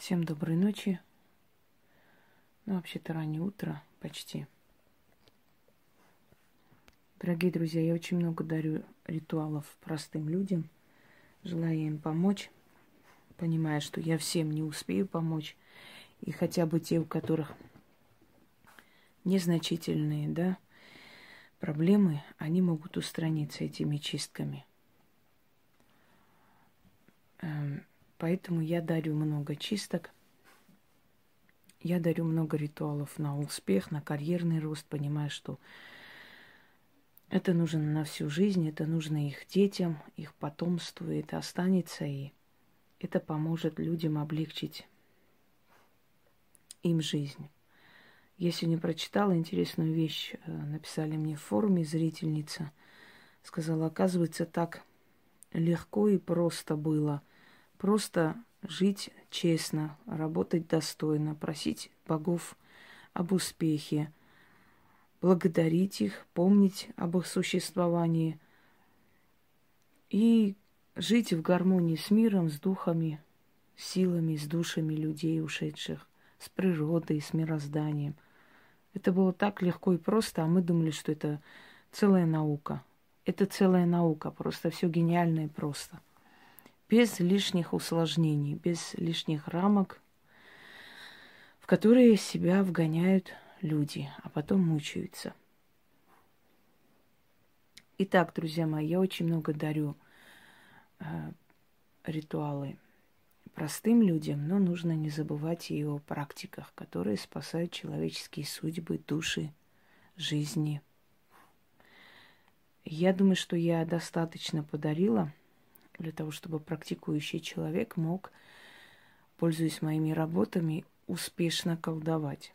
Всем доброй ночи. Ну, вообще-то раннее утро почти. Дорогие друзья, я очень много дарю ритуалов простым людям, желая им помочь, понимая, что я всем не успею помочь. И хотя бы те, у которых незначительные, да, проблемы, они могут устраниться этими чистками. Эм, Поэтому я дарю много чисток. Я дарю много ритуалов на успех, на карьерный рост, понимая, что это нужно на всю жизнь, это нужно их детям, их потомству, это останется, и это поможет людям облегчить им жизнь. Я сегодня прочитала интересную вещь, э, написали мне в форуме зрительница, сказала, оказывается, так легко и просто было – Просто жить честно, работать достойно, просить богов об успехе, благодарить их, помнить об их существовании и жить в гармонии с миром, с духами, силами, с душами людей ушедших, с природой, с мирозданием. Это было так легко и просто, а мы думали, что это целая наука. Это целая наука, просто все гениально и просто – без лишних усложнений, без лишних рамок, в которые себя вгоняют люди, а потом мучаются. Итак, друзья мои, я очень много дарю э, ритуалы простым людям, но нужно не забывать и о практиках, которые спасают человеческие судьбы, души, жизни. Я думаю, что я достаточно подарила – для того, чтобы практикующий человек мог, пользуясь моими работами, успешно колдовать.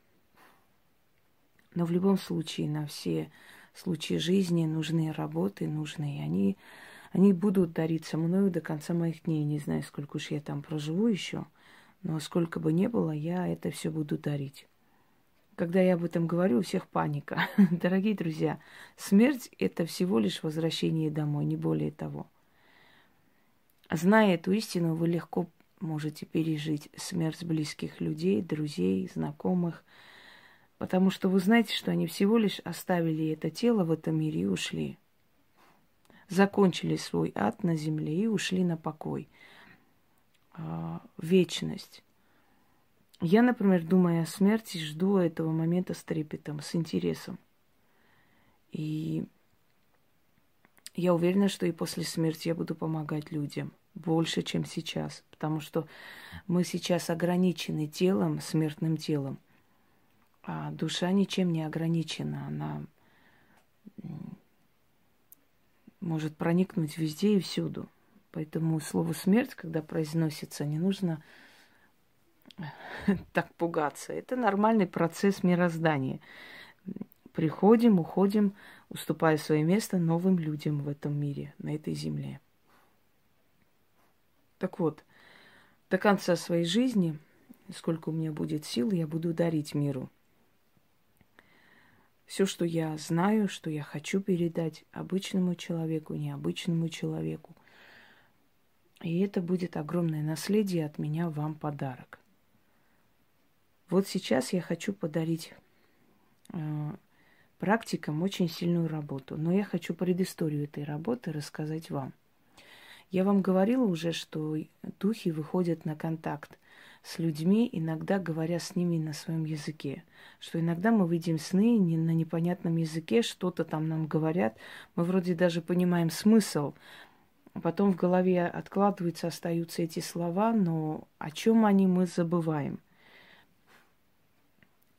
Но в любом случае на все случаи жизни нужны работы, нужны. Они, они будут дариться мною до конца моих дней. Не знаю, сколько уж я там проживу еще, но сколько бы ни было, я это все буду дарить. Когда я об этом говорю, у всех паника. Дорогие друзья, смерть – это всего лишь возвращение домой, не более того – Зная эту истину, вы легко можете пережить смерть близких людей, друзей, знакомых, потому что вы знаете, что они всего лишь оставили это тело в этом мире и ушли. Закончили свой ад на земле и ушли на покой, в вечность. Я, например, думая о смерти, жду этого момента с трепетом, с интересом. И я уверена, что и после смерти я буду помогать людям больше, чем сейчас. Потому что мы сейчас ограничены телом, смертным телом. А душа ничем не ограничена. Она может проникнуть везде и всюду. Поэтому слово смерть, когда произносится, не нужно так пугаться. Это нормальный процесс мироздания. Приходим, уходим, уступая свое место новым людям в этом мире, на этой земле. Так вот, до конца своей жизни, сколько у меня будет сил, я буду дарить миру. Все, что я знаю, что я хочу передать обычному человеку, необычному человеку. И это будет огромное наследие от меня вам подарок. Вот сейчас я хочу подарить э, практикам очень сильную работу. Но я хочу предысторию этой работы рассказать вам. Я вам говорила уже, что духи выходят на контакт с людьми, иногда говоря с ними на своем языке. Что иногда мы видим сны не на непонятном языке, что-то там нам говорят. Мы вроде даже понимаем смысл. Потом в голове откладываются, остаются эти слова, но о чем они мы забываем.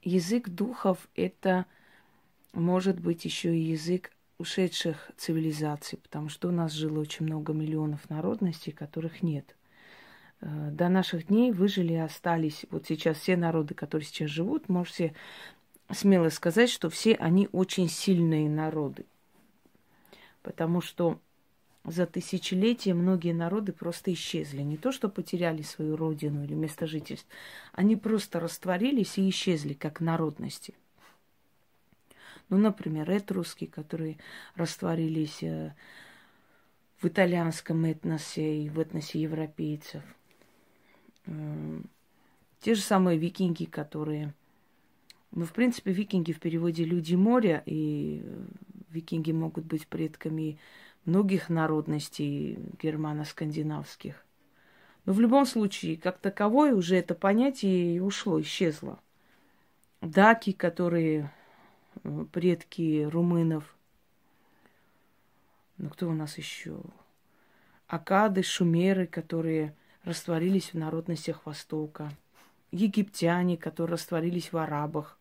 Язык духов – это может быть еще и язык ушедших цивилизаций, потому что у нас жило очень много миллионов народностей, которых нет. Э, до наших дней выжили и остались вот сейчас все народы, которые сейчас живут, можете смело сказать, что все они очень сильные народы. Потому что за тысячелетия многие народы просто исчезли. Не то, что потеряли свою родину или место жительства, они просто растворились и исчезли как народности – ну, например, этруски, которые растворились э, в итальянском этносе и в этносе европейцев. Те же самые викинги, которые... Ну, в принципе, викинги в переводе «люди моря», и викинги могут быть предками многих народностей германо-скандинавских. Но в любом случае, как таковое, уже это понятие ушло, исчезло. Даки, которые э, предки румынов. Ну, кто у нас еще? Акады, шумеры, которые растворились в народностях Востока. Египтяне, которые растворились в арабах.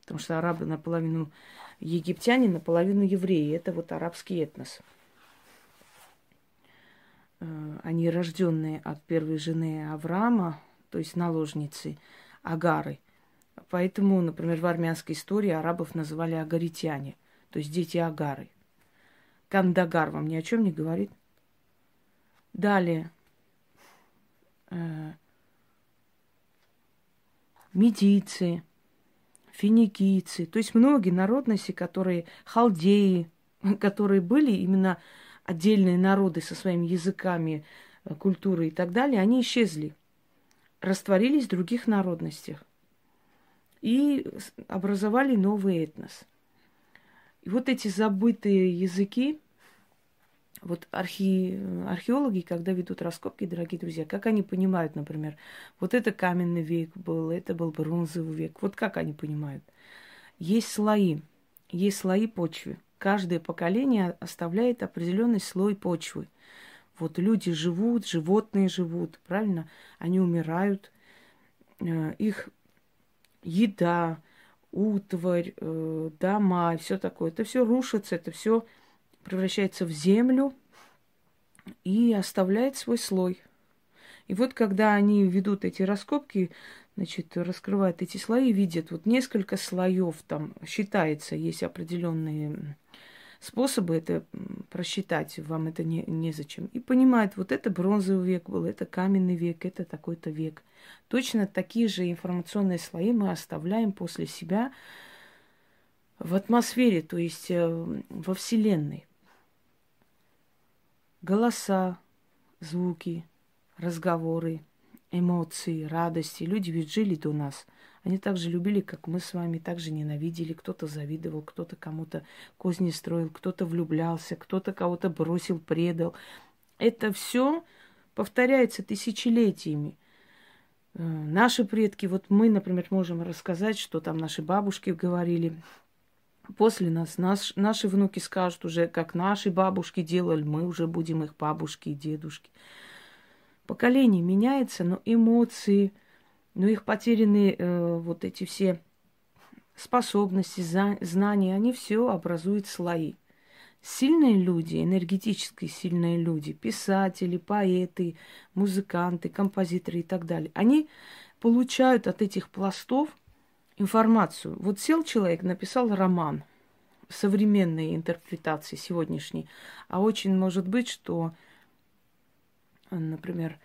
Потому что арабы наполовину египтяне, наполовину евреи. Это вот арабский этнос. Э, они рожденные от первой жены Авраама, то есть наложницы Агары. Поэтому, например, в армянской истории арабов называли агаритяне, то есть дети Агары. Кандагар вам ни о чем не говорит? Далее. Э, медийцы, финикийцы, то есть многие народности, которые, халдеи, которые были именно отдельные народы со своими языками, э, культурой и так далее, они исчезли, растворились в других народностях и образовали новый этнос. И вот эти забытые языки, вот архи... археологи, когда ведут раскопки, дорогие друзья, как они понимают, например, вот это каменный век был, это был бронзовый век. Вот как они понимают? Есть слои, есть слои почвы. Каждое поколение оставляет определенный слой почвы. Вот люди живут, животные живут, правильно? Они умирают, э, их еда, утварь, э, дома, все такое. Это все рушится, это все превращается в землю и оставляет свой слой. И вот когда они ведут эти раскопки, значит, раскрывают эти слои, видят вот несколько слоев там, считается, есть определенные способы это просчитать, вам это не, незачем. И понимают, вот это бронзовый век был, это каменный век, это такой-то век. Точно такие же информационные слои мы оставляем после себя в атмосфере, то есть э, во Вселенной голоса, звуки, разговоры, эмоции, радости. Люди ведь жили до нас. Они так же любили, как мы с вами, так же ненавидели. Кто-то завидовал, кто-то кому-то козни строил, кто-то влюблялся, кто-то кого-то бросил, предал. Это все повторяется тысячелетиями. Э, наши предки, вот мы, например, можем рассказать, что там наши бабушки говорили, После нас, наш, наши внуки скажут уже, как наши бабушки делали, мы уже будем их бабушки и дедушки. Поколение меняется, но эмоции, но их потерянные э, вот эти все способности, знания, они все образуют слои. Сильные люди, энергетически сильные люди, писатели, поэты, музыканты, композиторы и так далее, они получают от этих пластов информацию. Вот сел человек, написал роман современной интерпретации сегодняшней, а очень может быть, что, например,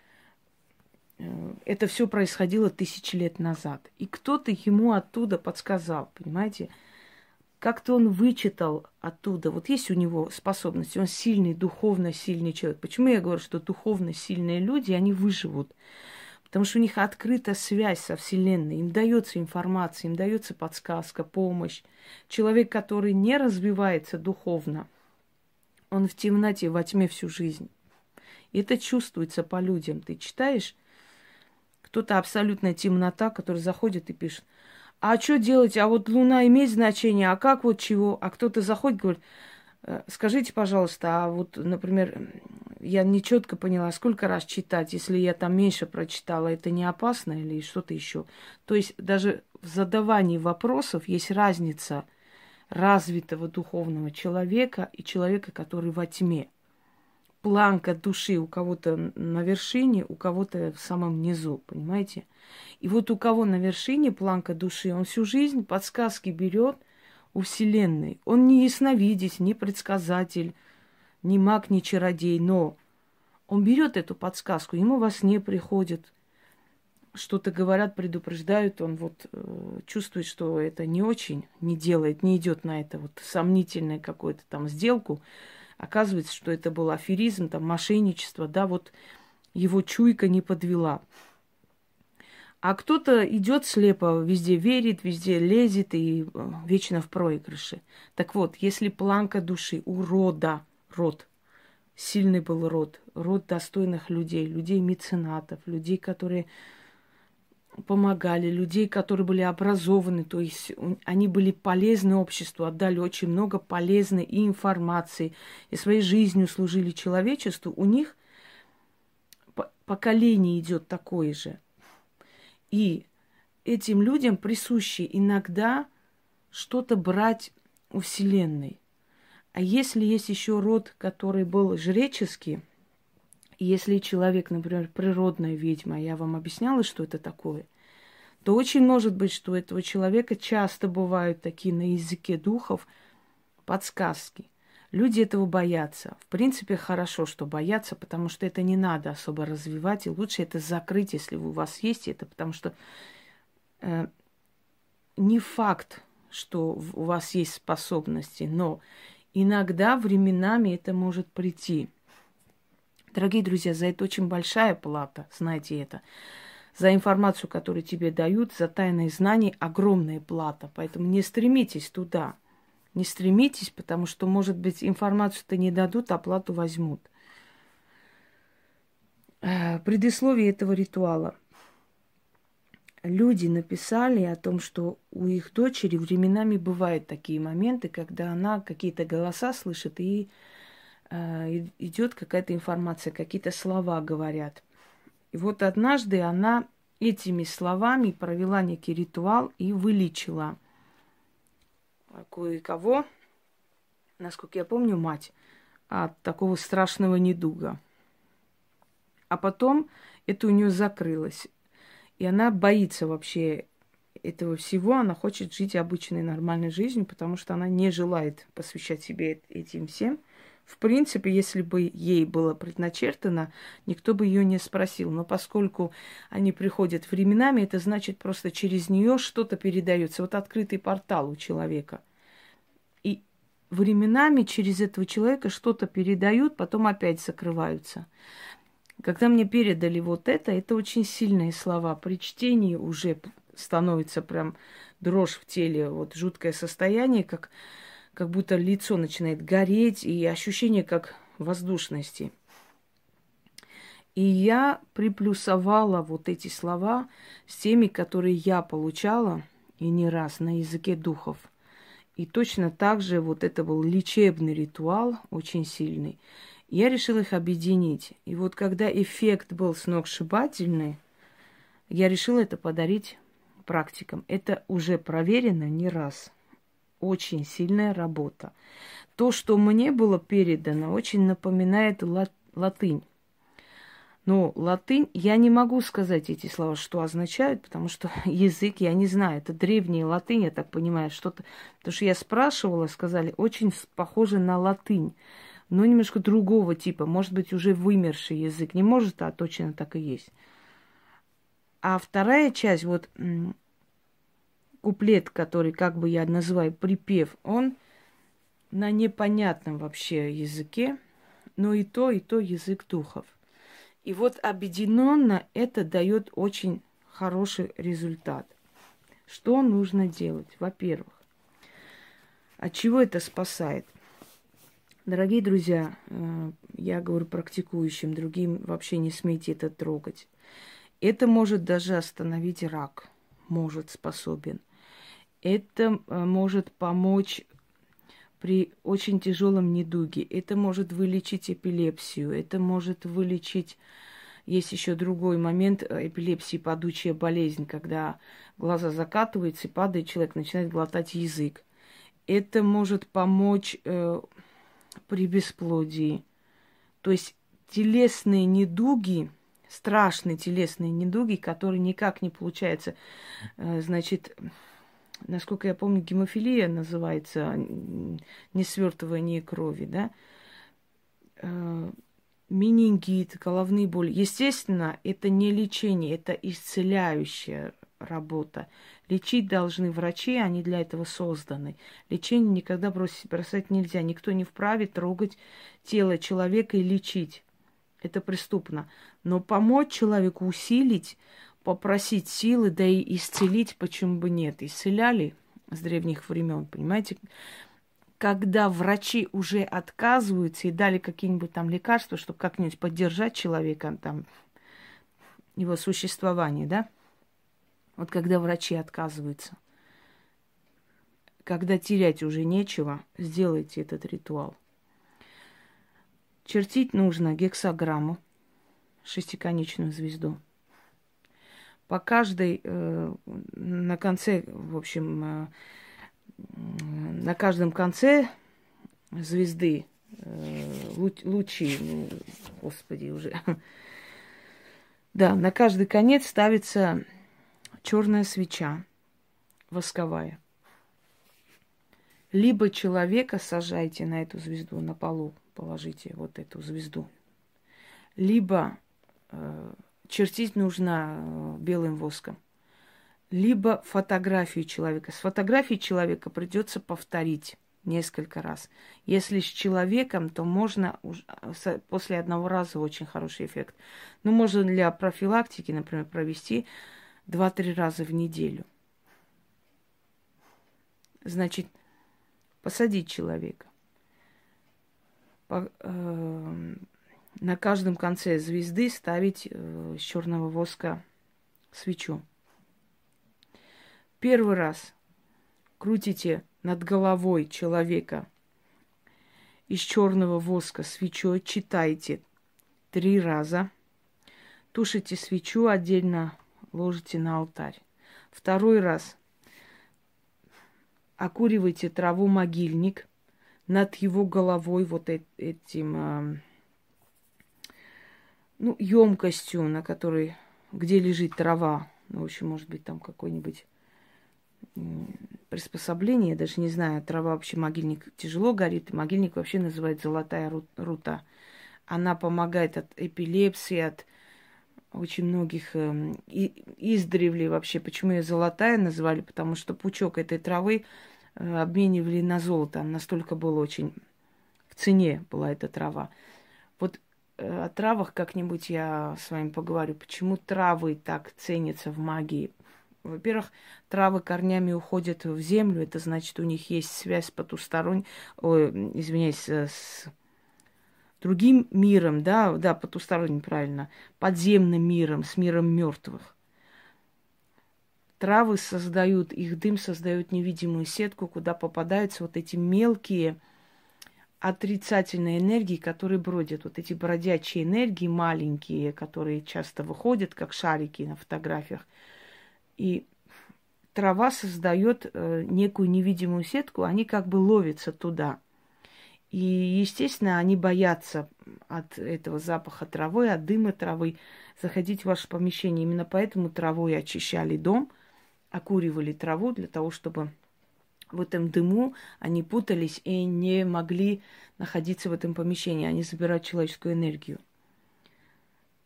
это все происходило тысячи лет назад. И кто-то ему оттуда подсказал, понимаете? Как-то он вычитал оттуда. Вот есть у него способности, он сильный, духовно сильный человек. Почему я говорю, что духовно сильные люди, они выживут? Потому что у них открыта связь со Вселенной, им дается информация, им дается подсказка, помощь. Человек, который не развивается духовно, он в темноте, во тьме всю жизнь. И это чувствуется по людям. Ты читаешь, кто-то абсолютная темнота, который заходит и пишет, а что делать, а вот Луна имеет значение, а как вот чего? А кто-то заходит, говорит, «Э, скажите, пожалуйста, а вот, например, я не четко поняла, сколько раз читать, если я там меньше прочитала, это не опасно или что-то еще. То есть даже в задавании вопросов есть разница развитого духовного человека и человека, который во тьме. Планка души у кого-то на вершине, у кого-то в самом низу, понимаете? И вот у кого на вершине планка души, он всю жизнь подсказки берет у Вселенной. Он не ясновидец, не предсказатель, ни маг, ни чародей, но он берет эту подсказку, ему во сне приходит, что-то говорят, предупреждают, он вот э, чувствует, что это не очень, не делает, не идет на это вот сомнительное какое-то там сделку. Оказывается, что это был аферизм, там мошенничество, да, вот его чуйка не подвела. А кто-то идет слепо, везде верит, везде лезет и э, вечно в проигрыше. Так вот, если планка души у рода, род, сильный был род, род достойных людей, людей меценатов, людей, которые помогали, людей, которые были образованы, то есть они были полезны обществу, отдали очень много полезной и информации, и своей жизнью служили человечеству, у них поколение идет такое же – и этим людям присуще иногда что-то брать у Вселенной. А если есть еще род, который был жреческий, если человек, например, природная ведьма, я вам объясняла, что это такое, то очень может быть, что у этого человека часто бывают такие на языке духов подсказки. Люди этого боятся. В принципе, хорошо, что боятся, потому что это не надо особо развивать, и лучше это закрыть, если у вас есть это, потому что э, не факт, что у вас есть способности, но иногда временами это может прийти. Дорогие друзья, за это очень большая плата, знаете это. За информацию, которую тебе дают, за тайные знания огромная плата. Поэтому не стремитесь туда – не стремитесь, потому что, может быть, информацию-то не дадут, а плату возьмут. Э, предисловие этого ритуала. Люди написали о том, что у их дочери временами бывают такие моменты, когда она какие-то голоса слышит и идет какая-то информация, какие-то слова говорят. И вот однажды она этими словами провела некий ритуал и вылечила кое-кого, насколько я помню, мать от такого страшного недуга. А потом это у нее закрылось. И она боится вообще этого всего. Она хочет жить обычной нормальной жизнью, потому что она не желает посвящать себе этим всем. В принципе, если бы ей было предначертано, никто бы ее не спросил. Но поскольку они приходят временами, это значит просто через нее что-то передается. Вот открытый портал у человека. И временами через этого человека что-то передают, потом опять закрываются. Когда мне передали вот это, это очень сильные слова. При чтении уже становится прям дрожь в теле, вот жуткое состояние, как как будто лицо начинает гореть, и ощущение как воздушности. И я приплюсовала вот эти слова с теми, которые я получала, и не раз, на языке духов. И точно так же вот это был лечебный ритуал, очень сильный. Я решила их объединить. И вот когда эффект был сногсшибательный, я решила это подарить практикам. Это уже проверено не раз очень сильная работа. То, что мне было передано, очень напоминает ла- латынь. Но латынь, я не могу сказать эти слова, что означают, потому что язык я не знаю. Это древняя латынь, я так понимаю, что-то. Потому что я спрашивала, сказали, очень похоже на латынь, но немножко другого типа, может быть, уже вымерший язык. Не может, а точно так и есть. А вторая часть, вот куплет, который, как бы я называю, припев, он на непонятном вообще языке, но и то, и то язык духов. И вот объединенно это дает очень хороший результат. Что нужно делать? Во-первых, от чего это спасает? Дорогие друзья, э, я говорю практикующим, другим вообще не смейте это трогать. Это может даже остановить рак, может способен – это э, может помочь при очень тяжелом недуге. Это может вылечить эпилепсию. Это может вылечить... Есть еще другой момент э, эпилепсии, падучая болезнь, когда глаза закатываются падает, человек начинает глотать язык. Это может помочь э, при бесплодии. То есть телесные недуги, страшные телесные недуги, которые никак не получается, э, значит, насколько я помню, гемофилия называется, не свертывание крови, да, э, менингит, головные боли. Естественно, это не лечение, это исцеляющая работа. Лечить должны врачи, они для этого созданы. Лечение никогда бросить, бросать нельзя. Никто не вправе трогать тело человека и лечить. Это преступно. Но помочь человеку усилить попросить силы, да и исцелить, почему бы нет. Исцеляли с древних времен, понимаете? Когда врачи уже отказываются и дали какие-нибудь там лекарства, чтобы как-нибудь поддержать человека, там, его существование, да? Вот когда врачи отказываются, когда терять уже нечего, сделайте этот ритуал. Чертить нужно гексограмму, шестиконечную звезду. По каждой, э, на конце, в общем, э, на каждом конце звезды э, лучи, ну, господи, уже. Да, на каждый конец ставится черная свеча восковая. Либо человека сажайте на эту звезду на полу, положите вот эту звезду. Либо э, чертить нужно э, белым воском. Либо фотографию человека. С фотографией человека придется повторить несколько раз. Если с человеком, то можно э, после одного раза очень хороший эффект. Ну, можно для профилактики, например, провести 2-3 раза в неделю. Значит, посадить человека. На каждом конце звезды ставить э, с черного воска свечу. Первый раз крутите над головой человека из черного воска свечой, читайте три раза, тушите свечу отдельно, ложите на алтарь. Второй раз окуривайте траву могильник над его головой вот этим а, ну, емкостью, на которой, где лежит трава. Ну, в общем, может быть, там какой-нибудь приспособление, я даже не знаю, трава вообще могильник тяжело горит, могильник вообще называется золотая рута. Она помогает от эпилепсии, от очень многих э, и, издревле вообще. Почему ее золотая называли? Потому что пучок этой травы э, обменивали на золото. Настолько было очень в цене была эта трава. Вот о травах как-нибудь я с вами поговорю. Почему травы так ценятся в магии? Во-первых, травы корнями уходят в землю, это значит, у них есть связь потусторонней, ой, извиняюсь, э, с другим миром, да, да, потусторонним, правильно, подземным миром, с миром мертвых. Травы создают, их дым создает невидимую сетку, куда попадаются вот эти мелкие отрицательные энергии, которые бродят. Вот эти бродячие энергии маленькие, которые часто выходят, как шарики на фотографиях – и трава создает э, некую невидимую сетку, они как бы ловятся туда. И, естественно, они боятся от этого запаха травы, от дыма травы заходить в ваше помещение. Именно поэтому травой очищали дом, окуривали траву для того, чтобы в этом дыму они путались и не могли находиться в этом помещении, они забирают человеческую энергию.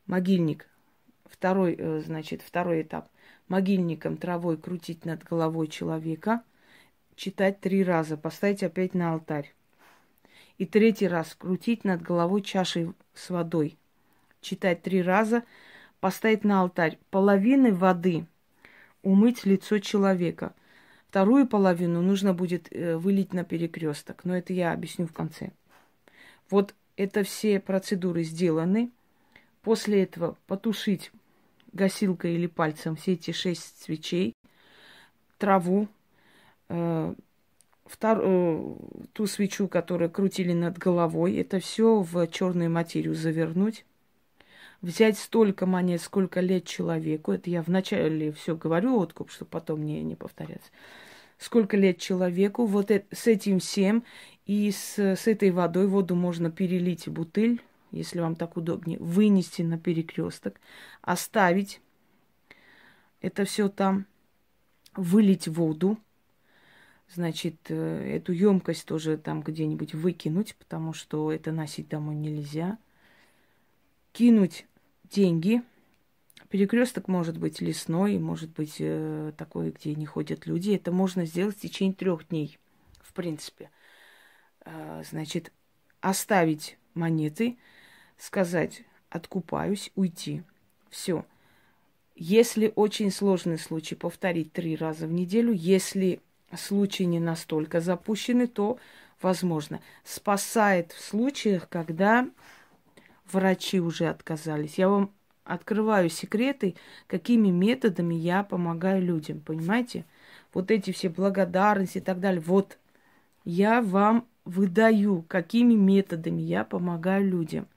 Могильник. Второй, э, значит, второй этап – могильником травой крутить над головой человека, читать три раза, поставить опять на алтарь. И третий раз крутить над головой чашей с водой, читать три раза, поставить на алтарь. Половины воды умыть лицо человека. Вторую половину нужно будет э, вылить на перекресток, но это я объясню в конце. Вот это все процедуры сделаны. После этого потушить гасилкой или пальцем все эти шесть свечей, траву, э, э, ту свечу, которую крутили над головой, это все в черную материю завернуть, взять столько монет, сколько лет человеку, это я вначале все говорю, откуп, чтобы потом не, не повторяться, сколько лет человеку, вот это, с этим всем, и с, с этой водой, воду можно перелить в бутыль, если вам так удобнее, вынести на перекресток, оставить это все там, вылить воду, значит, э, эту емкость тоже там где-нибудь выкинуть, потому что это носить домой нельзя. Кинуть деньги. Перекресток может быть лесной, может быть э, такой, где не ходят люди. Это можно сделать в течение трех дней, в принципе. Э, значит, оставить монеты, сказать, откупаюсь, уйти. Все. Если очень сложный случай, повторить три раза в неделю. Если случаи не настолько запущены, то возможно. Спасает в случаях, когда врачи уже отказались. Я вам открываю секреты, какими методами я помогаю людям, понимаете? Вот эти все благодарности и так далее. Вот я вам выдаю, какими методами я помогаю людям,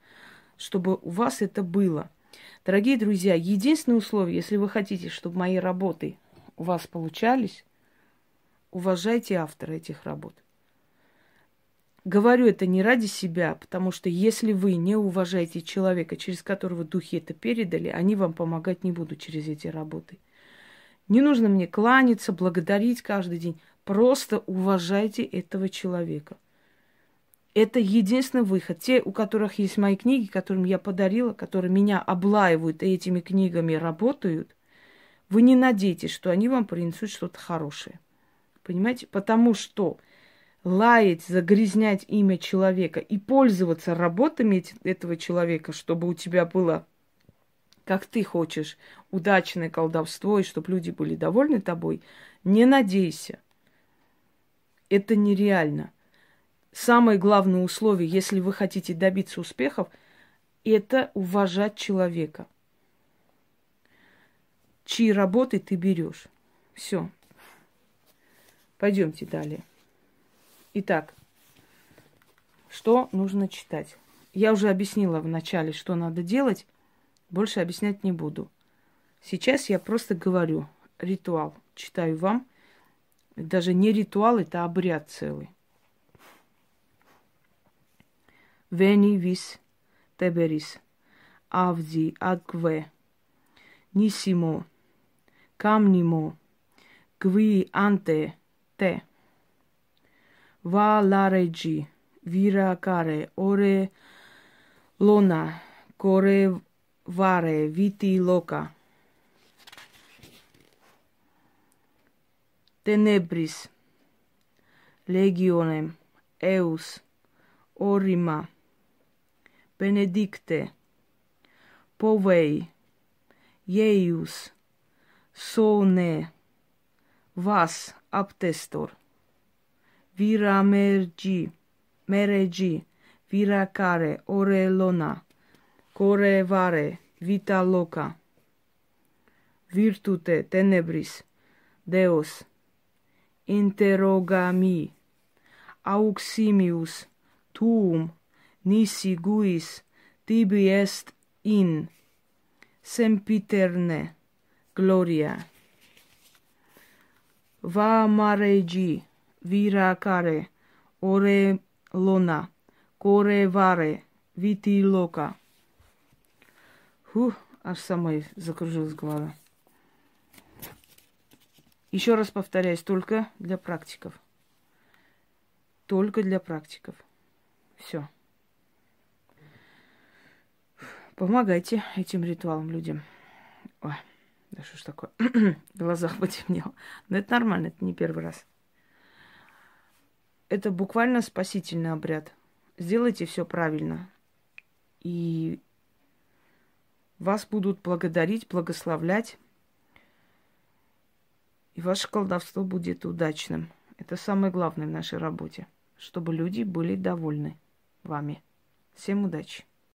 чтобы у вас это было. Дорогие друзья, единственное условие, если вы хотите, чтобы мои работы у вас получались, уважайте автора этих работ. Говорю это не ради себя, потому что если вы не уважаете человека, через которого духи это передали, они вам помогать не будут через эти работы. Не нужно мне кланяться, благодарить каждый день. Просто уважайте этого человека. Это единственный выход. Те, у которых есть мои книги, которым я подарила, которые меня облаивают и этими книгами работают, вы не надейтесь, что они вам принесут что-то хорошее. Понимаете? Потому что лаять, загрязнять имя человека и пользоваться работами этого человека, чтобы у тебя было, как ты хочешь, удачное колдовство, и чтобы люди были довольны тобой, не надейся. Это нереально. Самое главное условие, если вы хотите добиться успехов, это уважать человека. Чьи работы ты берешь. Все. Пойдемте далее. Итак, что нужно читать? Я уже объяснила в начале, что надо делать. Больше объяснять не буду. Сейчас я просто говорю ритуал. Читаю вам. Даже не ритуал, это обряд целый. Вени вис теберис. Авди адгве. Нисимо. Камнимо. Гви анте те va la regi, vira care, ore lona, core vare, viti loca. Tenebris, legionem, eus, orima, benedicte, povei, ieius, sone, vas aptestor viramergi, meregi, viracare, orelona, corevare, vita loca. Virtute tenebris, Deus, interrogami, auximius, tuum, nisi guis, tibi est in, sempiterne, gloria. Va maregi, care, ore lona, core варе, вити лока. Фух, аж самой закружилась голова. Еще раз повторяюсь, только для практиков. Только для практиков. Все. Помогайте этим ритуалам людям. Ой, да что ж такое? В глазах потемнело. Но это нормально, это не первый раз это буквально спасительный обряд. Сделайте все правильно. И вас будут благодарить, благословлять. И ваше колдовство будет удачным. Это самое главное в нашей работе. Чтобы люди были довольны вами. Всем удачи!